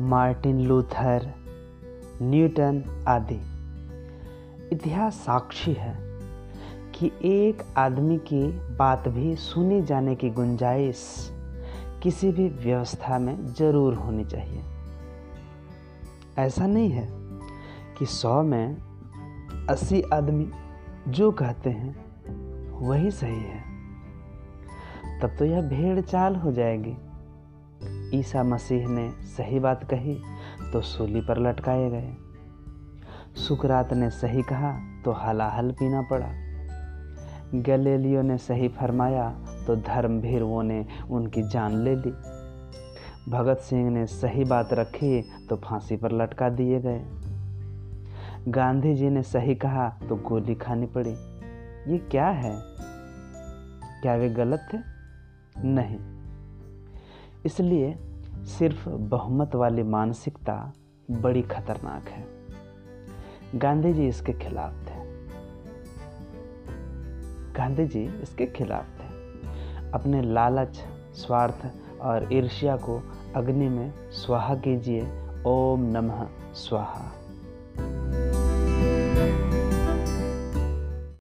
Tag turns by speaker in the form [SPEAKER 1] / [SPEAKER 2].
[SPEAKER 1] Martin Luther, Newton आदि। इतिहास साक्षी है कि एक आदमी की बात भी सुनी जाने की गुंजाइश किसी भी व्यवस्था में ज़रूर होनी चाहिए। ऐसा नहीं है कि सौ में अस्सी आदमी जो कहते हैं, वही सही है। तब तो यह भेड़ चाल हो जाएगी। ईसा मसीह ने सही बात कही तो सूली पर लटकाए गए। सुकरात ने सही कहा तो हलाहल पीना पड़ा। गलेलियो ने सही फरमाया तो धर्म धर्मभीरुओं ने उनकी जान ले ली। भगत सिंह ने सही बात रखी तो फांसी पर लटका दिए गए। गांधी जी ने सही कहा तो गोली खानी पड़ी। ये क्या है? क्या वे गलत थे? नहीं। इसलिए सिर्फ़ बहुमत वाली मानसिकता बड़ी खतरनाक है। गांधी जी इसके खिलाफ थे। गांधी जी इसके खिलाफ थे। अपने लालच, स्वार्थ और ईर्ष्या को अग्नि में स्वाहा कीजिए। ओम नमः स्वाहा।